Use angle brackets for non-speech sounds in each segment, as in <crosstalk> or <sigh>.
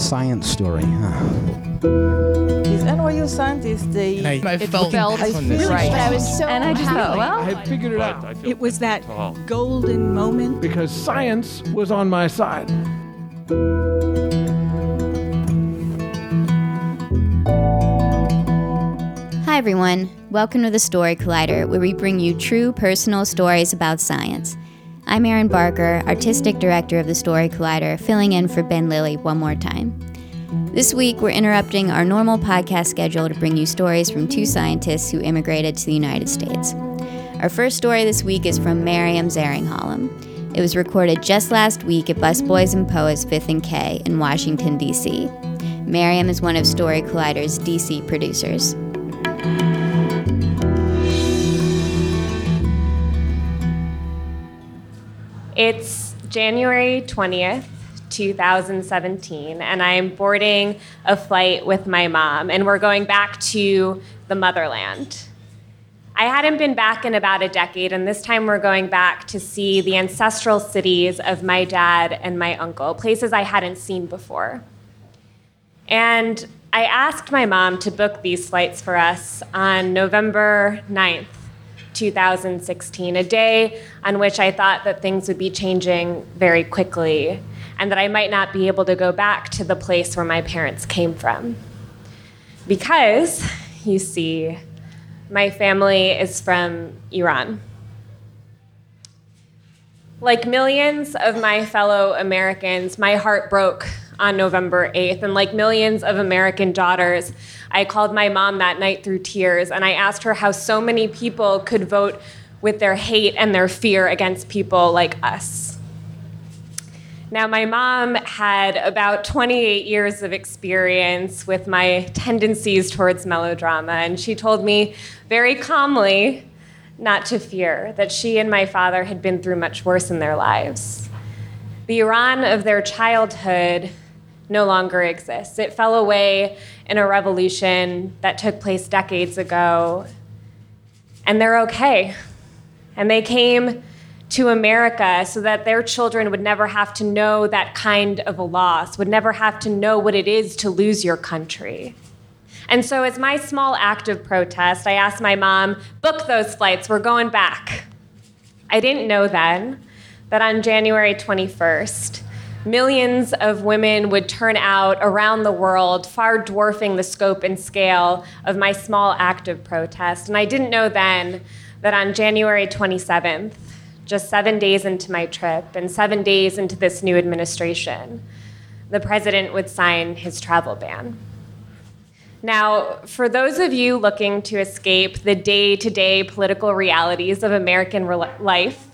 science story, huh? These NYU scientists, they. And I, I felt, felt on this. really But I was so And I just happy. thought, well, I figured it out It was that golden moment. because science was on my side. Hi, everyone. Welcome to the Story Collider, where we bring you true personal stories about science. I'm Erin Barker, Artistic Director of the Story Collider, filling in for Ben Lillie one more time. This week, we're interrupting our normal podcast schedule to bring you stories from two scientists who immigrated to the United States. Our first story this week is from Maryam Zaringhalam. It was recorded just last week at Busboys and Poets 5th and K in Washington, D.C. Miriam is one of Story Collider's DC producers. It's January 20th, 2017, and I'm boarding a flight with my mom, and we're going back to the motherland. I hadn't been back in about a decade, and this time we're going back to see the ancestral cities of my dad and my uncle, places I hadn't seen before. And I asked my mom to book these flights for us on November 9th, 2016, a day on which I thought that things would be changing very quickly and that I might not be able to go back to the place where my parents came from. Because, you see, my family is from Iran. Like millions of my fellow Americans, my heart broke on November 8th. And like millions of American daughters, I called my mom that night through tears and I asked her how so many people could vote with their hate and their fear against people like us. Now, my mom had about 28 years of experience with my tendencies towards melodrama, and she told me very calmly not to fear, that she and my father had been through much worse in their lives. The Iran of their childhood no longer exists. It fell away in a revolution that took place decades ago, and they're okay. And they came to America so that their children would never have to know that kind of a loss, would never have to know what it is to lose your country. And so, as my small act of protest, I asked my mom, book those flights, we're going back. I didn't know then that on January 21st, millions of women would turn out around the world, far dwarfing the scope and scale of my small act of protest. And I didn't know then that on January 27th, just seven days into my trip and seven days into this new administration, the president would sign his travel ban. Now, for those of you looking to escape the day to day political realities of American re- life,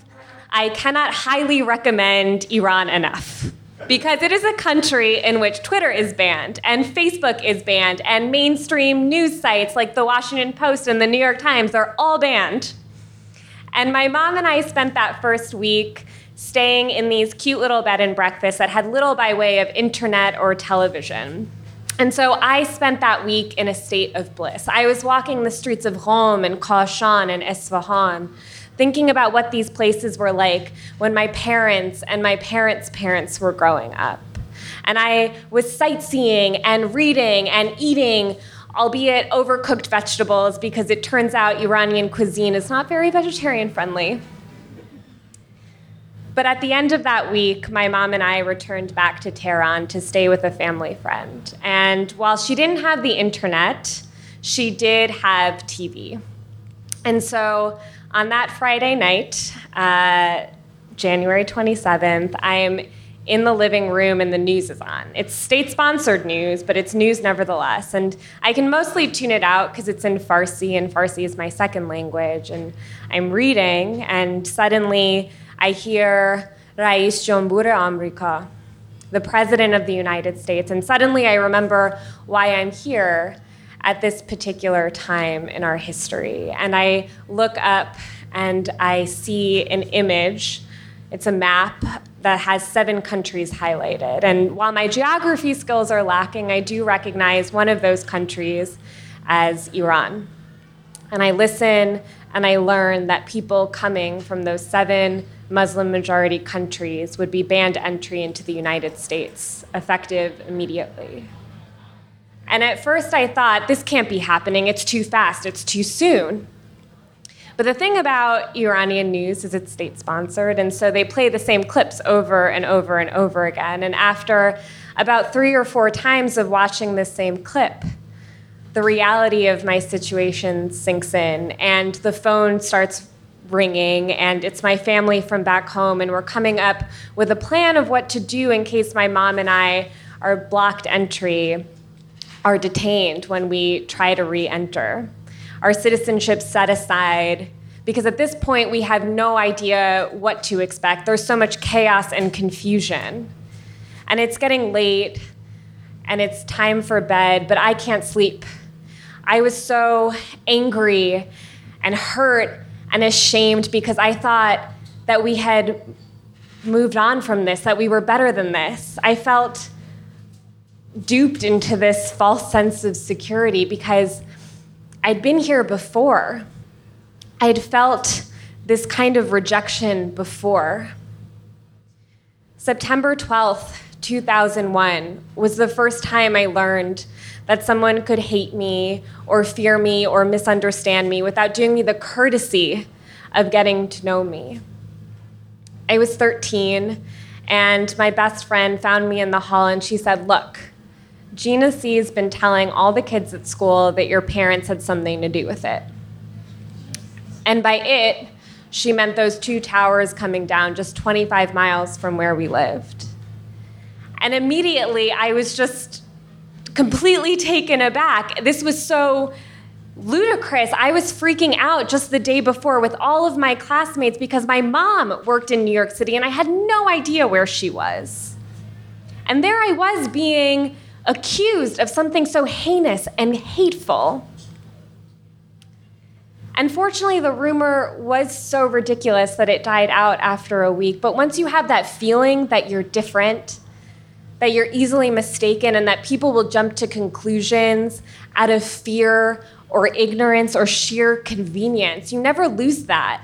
I cannot highly recommend Iran enough. Because it is a country in which Twitter is banned, and Facebook is banned, and mainstream news sites like the Washington Post and the New York Times are all banned. And my mom and I spent that first week staying in these cute little bed and breakfasts that had little by way of internet or television. And so I spent that week in a state of bliss. I was walking the streets of Rome and Kashan and Esfahan, thinking about what these places were like when my parents and my parents' parents were growing up. And I was sightseeing and reading and eating, albeit overcooked vegetables, because it turns out Iranian cuisine is not very vegetarian friendly. But at the end of that week, my mom and I returned back to Tehran to stay with a family friend. And while she didn't have the internet, she did have TV. And so on that Friday night, uh, January 27th, I am in the living room and the news is on. It's state sponsored news, but it's news nevertheless. And I can mostly tune it out because it's in Farsi, and Farsi is my second language. And I'm reading, and suddenly I hear Rais Jambur Amrika, the President of the United States. And suddenly I remember why I'm here at this particular time in our history. And I look up and I see an image. It's a map that has seven countries highlighted. And while my geography skills are lacking, I do recognize one of those countries as Iran. And I listen and I learn that people coming from those seven Muslim majority countries would be banned entry into the United States, effective immediately. And at first I thought, this can't be happening, it's too fast, it's too soon. But the thing about Iranian news is it's state sponsored, and so they play the same clips over and over and over again. And after about three or four times of watching the same clip, the reality of my situation sinks in, and the phone starts ringing, and it's my family from back home, and we're coming up with a plan of what to do in case my mom and I are blocked entry, are detained when we try to re enter. Our citizenship set aside because at this point we have no idea what to expect. There's so much chaos and confusion. And it's getting late and it's time for bed, but I can't sleep. I was so angry and hurt and ashamed because I thought that we had moved on from this, that we were better than this. I felt duped into this false sense of security because I'd been here before. I'd felt this kind of rejection before. September 12th, 2001 was the first time I learned that someone could hate me or fear me or misunderstand me without doing me the courtesy of getting to know me. I was 13, and my best friend found me in the hall and she said, Look, Gina C's been telling all the kids at school that your parents had something to do with it. And by it, she meant those two towers coming down just 25 miles from where we lived. And immediately I was just completely taken aback. This was so ludicrous. I was freaking out just the day before with all of my classmates because my mom worked in New York City and I had no idea where she was. And there I was being accused of something so heinous and hateful. Unfortunately, the rumor was so ridiculous that it died out after a week. But once you have that feeling that you're different, that you're easily mistaken and that people will jump to conclusions out of fear or ignorance or sheer convenience. You never lose that.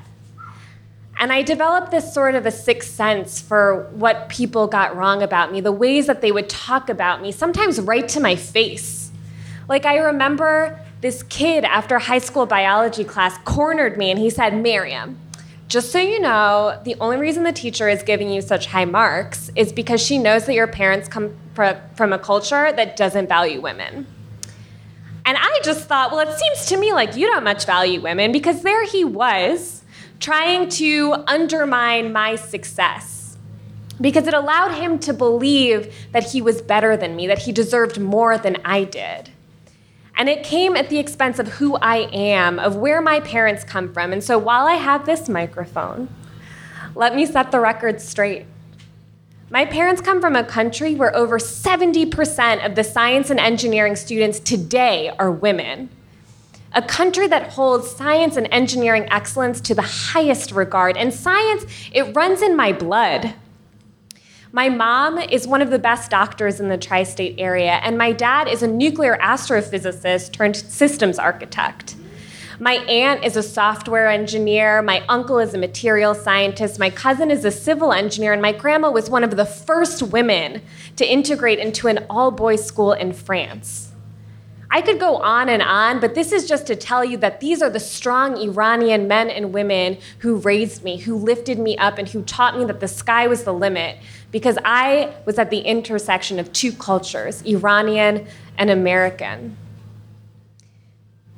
And I developed this sort of a sixth sense for what people got wrong about me, the ways that they would talk about me, sometimes right to my face. Like, I remember this kid after high school biology class cornered me and he said, Maryam, just so you know, the only reason the teacher is giving you such high marks is because she knows that your parents come from a culture that doesn't value women. And I just thought, well, it seems to me like you don't much value women because there he was trying to undermine my success because it allowed him to believe that he was better than me, that he deserved more than I did. And it came at the expense of who I am, of where my parents come from. And so while I have this microphone, let me set the record straight. My parents come from a country where over 70% of the science and engineering students today are women. A country that holds science and engineering excellence to the highest regard. And science, it runs in my blood. My mom is one of the best doctors in the tri state area, and my dad is a nuclear astrophysicist turned systems architect. My aunt is a software engineer, my uncle is a material scientist, my cousin is a civil engineer, and my grandma was one of the first women to integrate into an all boys school in France. I could go on and on, but this is just to tell you that these are the strong Iranian men and women who raised me, who lifted me up, and who taught me that the sky was the limit because I was at the intersection of two cultures, Iranian and American.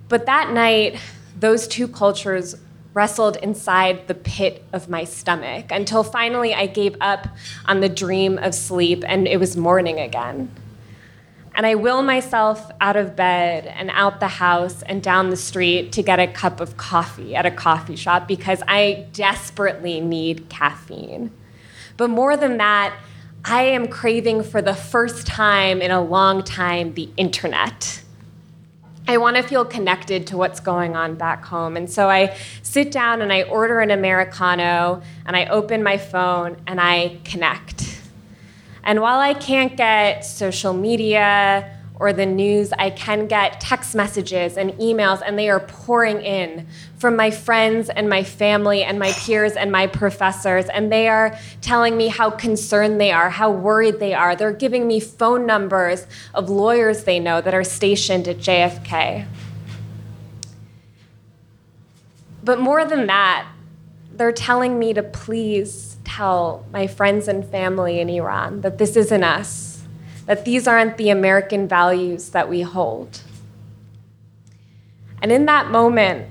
But that night, those two cultures wrestled inside the pit of my stomach until finally I gave up on the dream of sleep and it was morning again. And I will myself out of bed and out the house and down the street to get a cup of coffee at a coffee shop because I desperately need caffeine. But more than that, I am craving for the first time in a long time the internet. I want to feel connected to what's going on back home. And so I sit down and I order an Americano and I open my phone and I connect. And while I can't get social media or the news, I can get text messages and emails, and they are pouring in from my friends and my family and my peers and my professors. And they are telling me how concerned they are, how worried they are. They're giving me phone numbers of lawyers they know that are stationed at JFK. But more than that, they're telling me to please tell my friends and family in Iran that this isn't us, that these aren't the American values that we hold. And in that moment,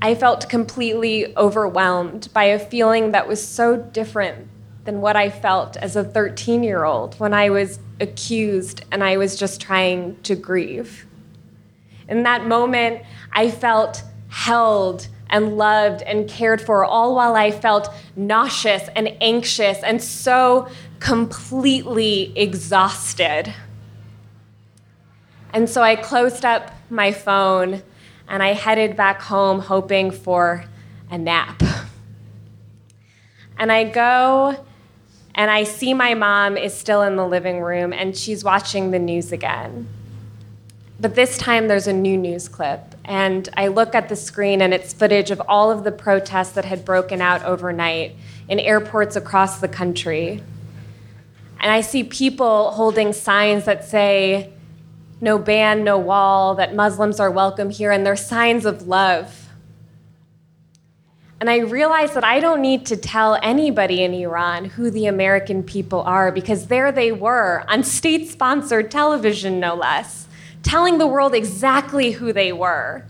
I felt completely overwhelmed by a feeling that was so different than what I felt as a 13 year old when I was accused and I was just trying to grieve. In that moment, I felt held and loved and cared for, all while I felt nauseous and anxious and so completely exhausted. And so I closed up my phone and I headed back home hoping for a nap. And I go and I see my mom is still in the living room and she's watching the news again. But this time there's a new news clip, and I look at the screen and it's footage of all of the protests that had broken out overnight in airports across the country. And I see people holding signs that say, no ban, no wall, that Muslims are welcome here, and they're signs of love. And I realize that I don't need to tell anybody in Iran who the American people are because there they were on state sponsored television, no less telling the world exactly who they were,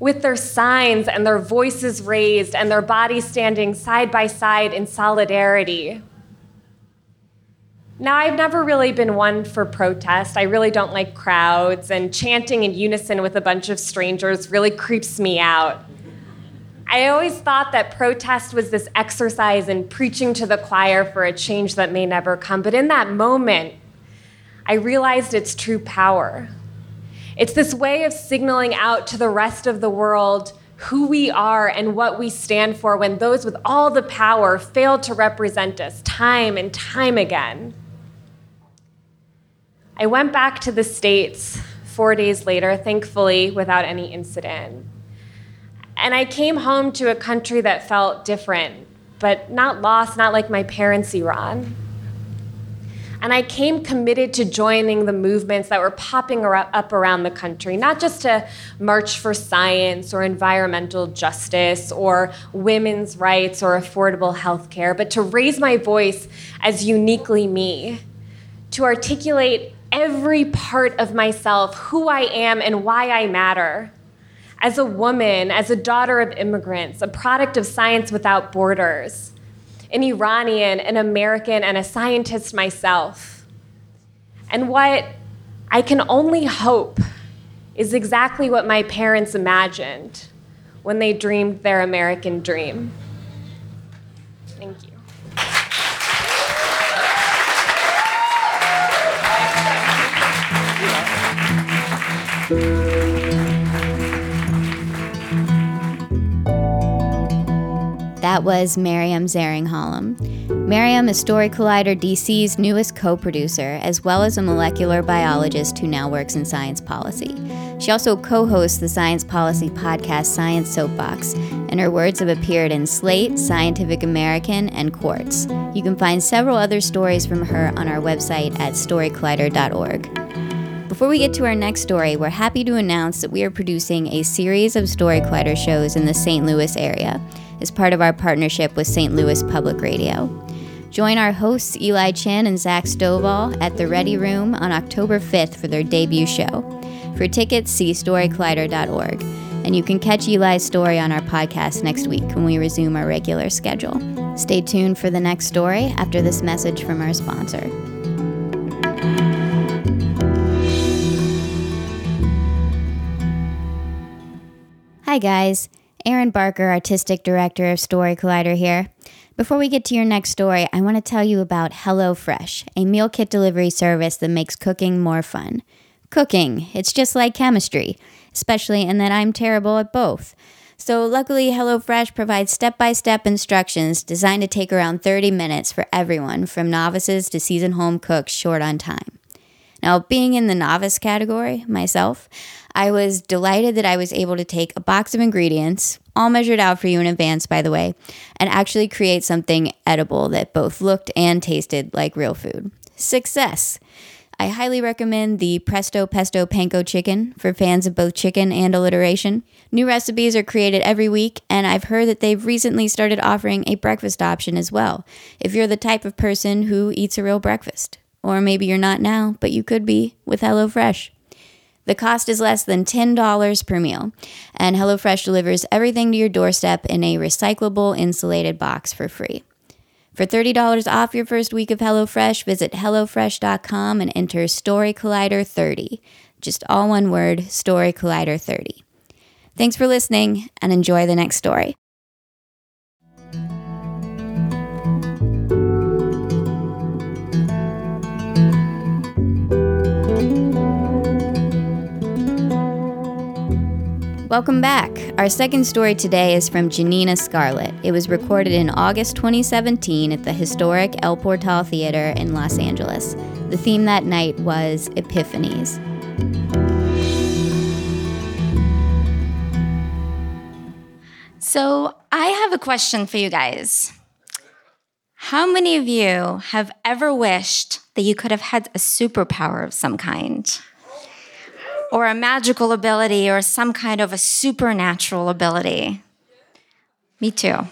with their signs and their voices raised and their bodies standing side by side in solidarity. Now, I've never really been one for protest. I really don't like crowds, and chanting in unison with a bunch of strangers really creeps me out. I always thought that protest was this exercise in preaching to the choir for a change that may never come. But in that moment, I realized its true power. It's this way of signaling out to the rest of the world who we are and what we stand for when those with all the power fail to represent us time and time again. I went back to the States four days later, thankfully without any incident. And I came home to a country that felt different, but not lost, not like my parents' Iran. And I came committed to joining the movements that were popping up around the country, not just to march for science or environmental justice or women's rights or affordable health care, but to raise my voice as uniquely me, to articulate every part of myself, who I am and why I matter. As a woman, as a daughter of immigrants, a product of Science Without Borders an Iranian, an American, and a scientist myself. And what I can only hope is exactly what my parents imagined when they dreamed their American dream. Thank you. That was Maryam Zaringhalam. Mariam is Story Collider DC's newest co producer, as well as a molecular biologist who now works in science policy. She also co hosts the science policy podcast Science Soapbox, and her words have appeared in Slate, Scientific American, and Quartz. You can find several other stories from her on our website at storycollider.org. Before we get to our next story, we're happy to announce that we are producing a series of Story Collider shows in the St. Louis area as part of our partnership with St. Louis Public Radio. Join our hosts Eli Chen and Zach Stovall at the Ready Room on October 5th for their debut show. For tickets, see storycollider.org. And you can catch Eli's story on our podcast next week when we resume our regular schedule. Stay tuned for the next story after this message from our sponsor. Hi, guys. Erin Barker, Artistic Director of Story Collider here. Before we get to your next story, I want to tell you about HelloFresh, a meal kit delivery service that makes cooking more fun. Cooking, it's just like chemistry, especially in that I'm terrible at both. So, luckily, HelloFresh provides step by step instructions designed to take around 30 minutes for everyone, from novices to seasoned home cooks short on time. Now, being in the novice category myself, I was delighted that I was able to take a box of ingredients, all measured out for you in advance, by the way, and actually create something edible that both looked and tasted like real food. Success! I highly recommend the Presto Pesto Panko chicken for fans of both chicken and alliteration. New recipes are created every week, and I've heard that they've recently started offering a breakfast option as well, if you're the type of person who eats a real breakfast. Or maybe you're not now, but you could be with HelloFresh. The cost is less than $10 per meal, and HelloFresh delivers everything to your doorstep in a recyclable insulated box for free. For $30 off your first week of HelloFresh, visit HelloFresh.com and enter Story Collider 30. Just all one word, Story Collider 30. Thanks for listening and enjoy the next story. Welcome back. Our second story today is from Janina Scarlet. It was recorded in August 2017 at the historic El Portal Theater in Los Angeles. The theme that night was Epiphanies. So, I have a question for you guys. How many of you have ever wished that you could have had a superpower of some kind? Or a magical ability or some kind of a supernatural ability? Me too.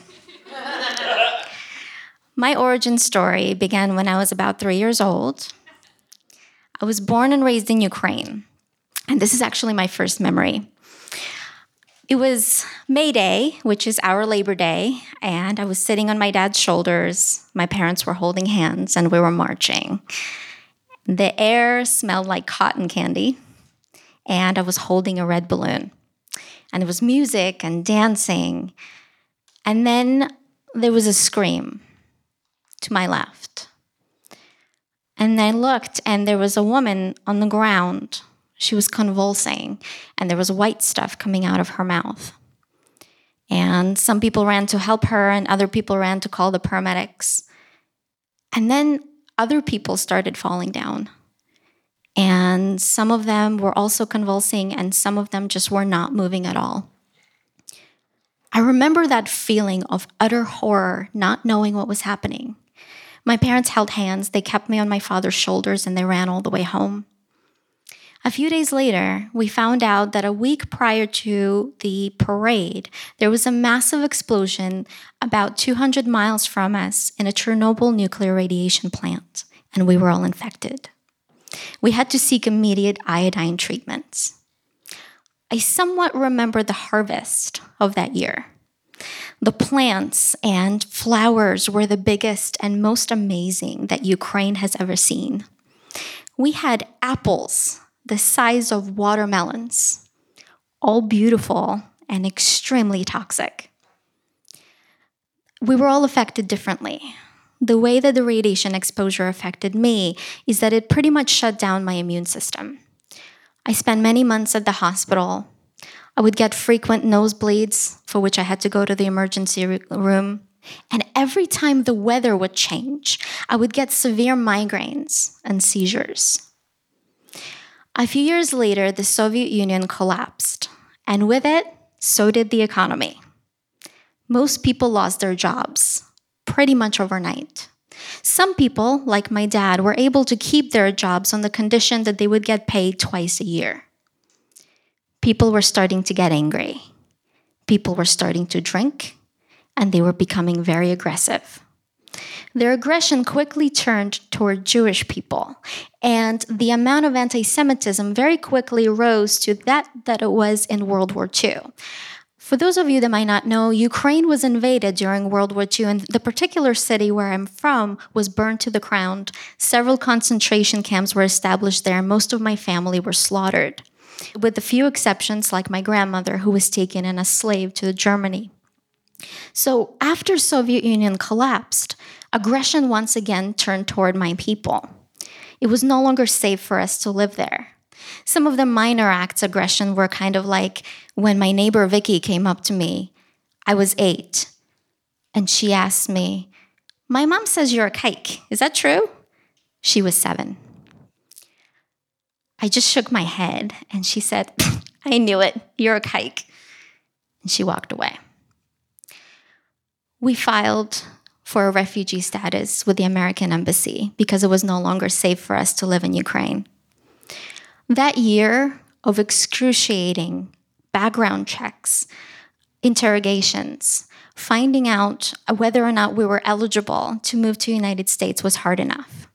<laughs> My origin story began when I was about three years old. I was born and raised in Ukraine, and this is actually my first memory. It was May Day, which is our Labor Day, and I was sitting on my dad's shoulders. My parents were holding hands and we were marching. The air smelled like cotton candy, and I was holding a red balloon. And there was music and dancing. And then there was a scream to my left. And I looked, and there was a woman on the ground she was convulsing, and there was white stuff coming out of her mouth. And some people ran to help her, and other people ran to call the paramedics. And then other people started falling down. And some of them were also convulsing, and some of them just were not moving at all. I remember that feeling of utter horror, not knowing what was happening. My parents held hands, they kept me on my father's shoulders, and they ran all the way home. A few days later, we found out that a week prior to the parade, there was a massive explosion about 200 miles from us in a Chernobyl nuclear radiation plant, and we were all infected. We had to seek immediate iodine treatments. I somewhat remember the harvest of that year. The plants and flowers were the biggest and most amazing that Ukraine has ever seen. We had apples the size of watermelons, all beautiful and extremely toxic. We were all affected differently. The way that the radiation exposure affected me is that it pretty much shut down my immune system. I spent many months at the hospital. I would get frequent nosebleeds, for which I had to go to the emergency room. And every time the weather would change, I would get severe migraines and seizures. A few years later, the Soviet Union collapsed, and with it, so did the economy. Most people lost their jobs pretty much overnight. Some people, like my dad, were able to keep their jobs on the condition that they would get paid twice a year. People were starting to get angry. People were starting to drink, and they were becoming very aggressive. Their aggression quickly turned toward Jewish people, and the amount of anti Semitism very quickly rose to that that it was in World War II. For those of you that might not know, Ukraine was invaded during World War II, and the particular city where I'm from was burned to the ground. Several concentration camps were established there, and most of my family were slaughtered, with a few exceptions, like my grandmother, who was taken in as a slave to Germany. So after Soviet Union collapsed, aggression once again turned toward my people. It was no longer safe for us to live there. Some of the minor acts of aggression were kind of like when my neighbor Vicky came up to me. I was eight, and she asked me, My mom says you're a kike. Is that true? She was seven. I just shook my head and she said, <laughs> I knew it. You're a kike. And she walked away. We filed for a refugee status with the American embassy because it was no longer safe for us to live in Ukraine. That year of excruciating background checks, interrogations, finding out whether or not we were eligible to move to the United States was hard enough.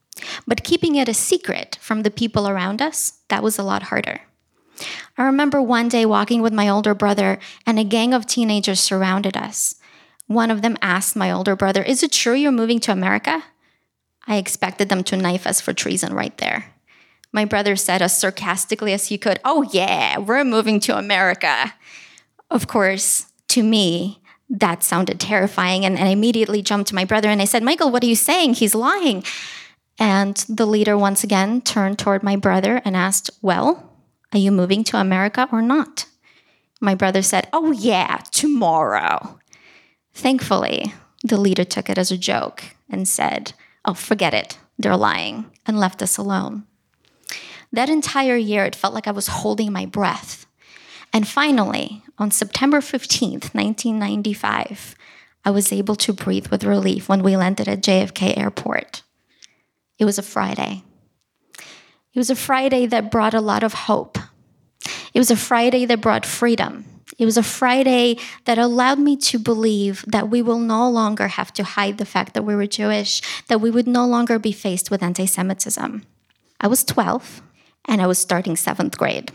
But keeping it a secret from the people around us, that was a lot harder. I remember one day walking with my older brother, and a gang of teenagers surrounded us. One of them asked my older brother, Is it true you're moving to America? I expected them to knife us for treason right there. My brother said as sarcastically as he could, Oh, yeah, we're moving to America. Of course, to me, that sounded terrifying. And, and I immediately jumped to my brother and I said, Michael, what are you saying? He's lying. And the leader once again turned toward my brother and asked, Well, are you moving to America or not? My brother said, Oh, yeah, tomorrow. Thankfully, the leader took it as a joke and said, Oh, forget it, they're lying, and left us alone. That entire year, it felt like I was holding my breath. And finally, on September 15th, 1995, I was able to breathe with relief when we landed at JFK Airport. It was a Friday. It was a Friday that brought a lot of hope. It was a Friday that brought freedom. It was a Friday that allowed me to believe that we will no longer have to hide the fact that we were Jewish, that we would no longer be faced with anti Semitism. I was 12 and I was starting seventh grade.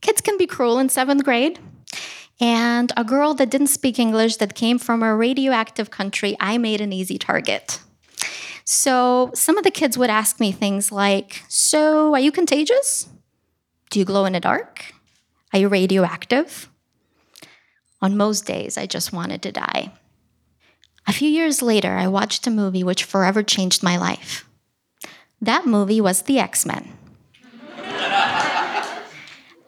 Kids can be cruel in seventh grade. And a girl that didn't speak English, that came from a radioactive country, I made an easy target. So some of the kids would ask me things like So, are you contagious? Do you glow in the dark? Are you radioactive? On most days, I just wanted to die. A few years later, I watched a movie which forever changed my life. That movie was The X Men.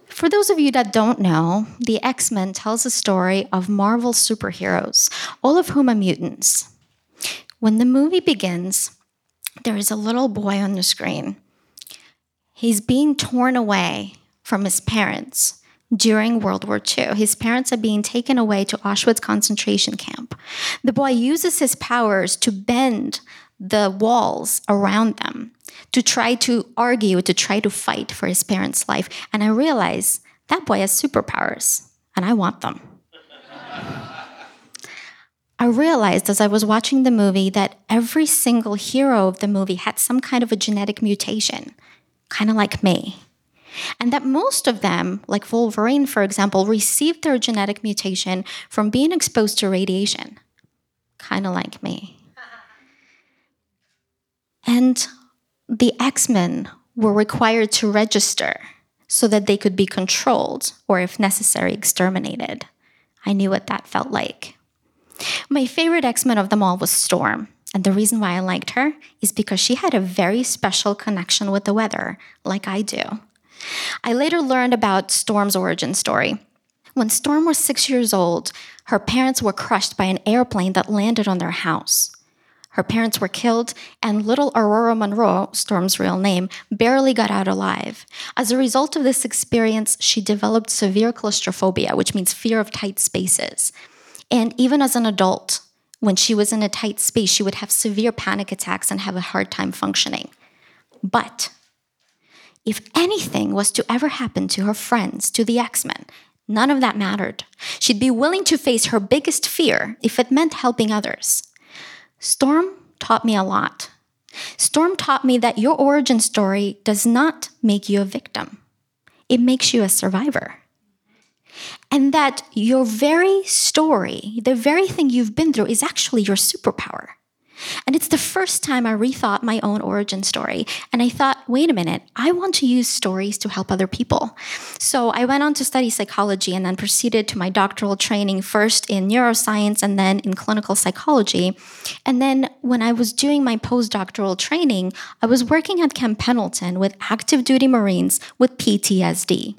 For those of you that don't know, The X Men tells a story of Marvel superheroes, all of whom are mutants. When the movie begins, there is a little boy on the screen. He's being torn away from his parents during World War II. His parents are being taken away to Auschwitz concentration camp. The boy uses his powers to bend the walls around them to try to argue, to try to fight for his parents' life. And I realize that boy has superpowers, and I want them. I realized as I was watching the movie that every single hero of the movie had some kind of a genetic mutation, kind of like me. And that most of them, like Wolverine, for example, received their genetic mutation from being exposed to radiation, kind of like me. And the X Men were required to register so that they could be controlled or, if necessary, exterminated. I knew what that felt like. My favorite X Men of them all was Storm. And the reason why I liked her is because she had a very special connection with the weather, like I do. I later learned about Storm's origin story. When Storm was six years old, her parents were crushed by an airplane that landed on their house. Her parents were killed, and little Ororo Munroe, Storm's real name, barely got out alive. As a result of this experience, she developed severe claustrophobia, which means fear of tight spaces. And even as an adult, when she was in a tight space, she would have severe panic attacks and have a hard time functioning. But if anything was to ever happen to her friends, to the X Men, none of that mattered. She'd be willing to face her biggest fear if it meant helping others. Storm taught me a lot. Storm taught me that your origin story does not make you a victim, it makes you a survivor. And that your very story, the very thing you've been through, is actually your superpower. And it's the first time I rethought my own origin story. And I thought, wait a minute, I want to use stories to help other people. So I went on to study psychology and then proceeded to my doctoral training first in neuroscience and then in clinical psychology. And then when I was doing my postdoctoral training, I was working at Camp Pendleton with active duty Marines with PTSD.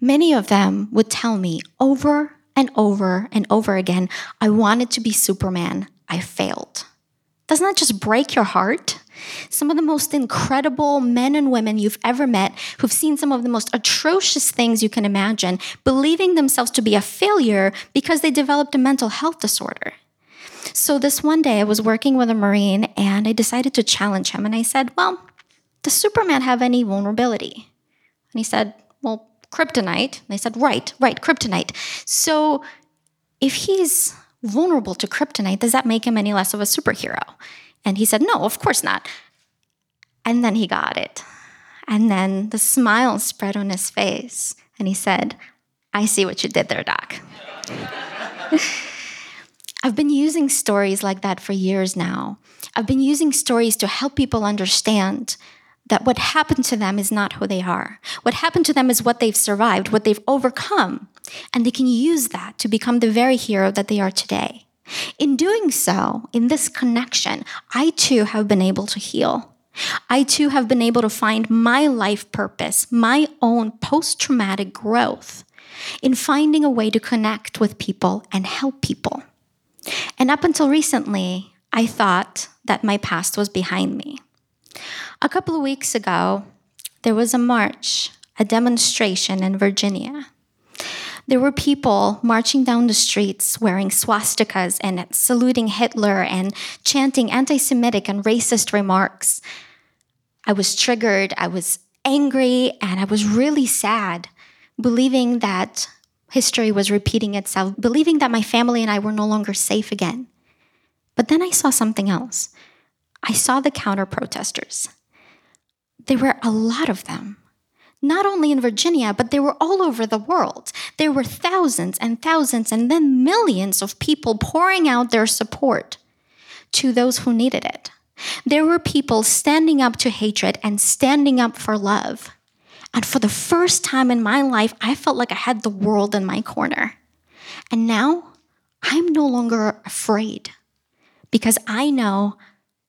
Many of them would tell me over and over and over again, I wanted to be Superman. I failed. Doesn't that just break your heart? Some of the most incredible men and women you've ever met who've seen some of the most atrocious things you can imagine, believing themselves to be a failure because they developed a mental health disorder. So, this one day I was working with a Marine and I decided to challenge him. And I said, Well, does Superman have any vulnerability? And he said, Well, kryptonite. And I said, Right, right, kryptonite. So, if he's vulnerable to kryptonite, does that make him any less of a superhero? And he said, No, of course not. And then he got it. And then the smile spread on his face. And he said, I see what you did there, Doc. <laughs> I've been using stories like that for years now. I've been using stories to help people understand that what happened to them is not who they are. What happened to them is what they've survived, what they've overcome, and they can use that to become the very hero that they are today. In doing so, in this connection, I too have been able to heal. I too have been able to find my life purpose, my own post traumatic growth in finding a way to connect with people and help people. And up until recently, I thought that my past was behind me. A couple of weeks ago, there was a march, a demonstration in Virginia. There were people marching down the streets wearing swastikas and saluting Hitler and chanting anti Semitic and racist remarks. I was triggered, I was angry, and I was really sad, believing that history was repeating itself, believing that my family and I were no longer safe again. But then I saw something else. I saw the counter protesters. There were a lot of them, not only in Virginia, but they were all over the world. There were thousands and thousands and then millions of people pouring out their support to those who needed it. There were people standing up to hatred and standing up for love. And for the first time in my life, I felt like I had the world in my corner. And now I'm no longer afraid because I know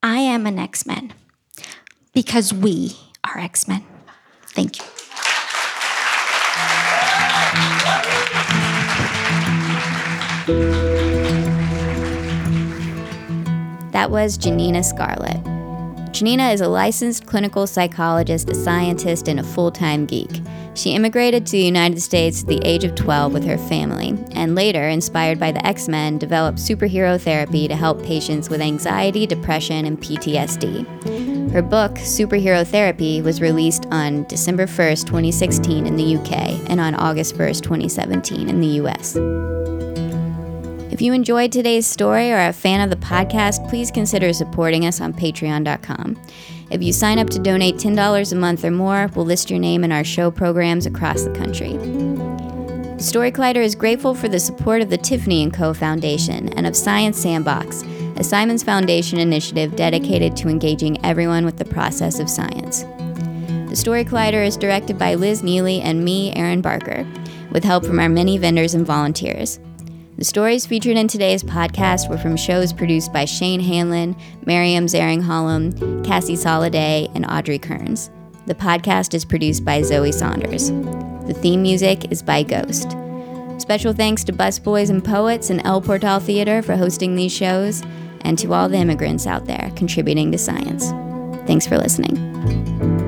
I am an X Men. Because we are X Men. Thank you. That was Janina Scarlet. Janina is a licensed clinical psychologist, a scientist, and a full time geek. She immigrated to the United States at the age of 12 with her family, and later, inspired by the X Men, developed superhero therapy to help patients with anxiety, depression, and PTSD. Her book, Superhero Therapy, was released on December 1st, 2016 in the UK, and on August 1st, 2017 in the US. If you enjoyed today's story or are a fan of the podcast, please consider supporting us on patreon.com. If you sign up to donate $10 a month or more, we'll list your name in our show programs across the country. Story Collider is grateful for the support of the Tiffany & Co. Foundation and of Science Sandbox, a Simons Foundation initiative dedicated to engaging everyone with the process of science. The Story Collider is directed by Liz Neely and me, Erin Barker, with help from our many vendors and volunteers. The stories featured in today's podcast were from shows produced by Shane Hanlon, Maryam Zaringhalam, Cassie Soliday, and Audrey Kearns. The podcast is produced by Zoe Saunders. The theme music is by Ghost. Special thanks to Busboys and Poets and El Portal Theater for hosting these shows, and to all the immigrants out there contributing to science. Thanks for listening.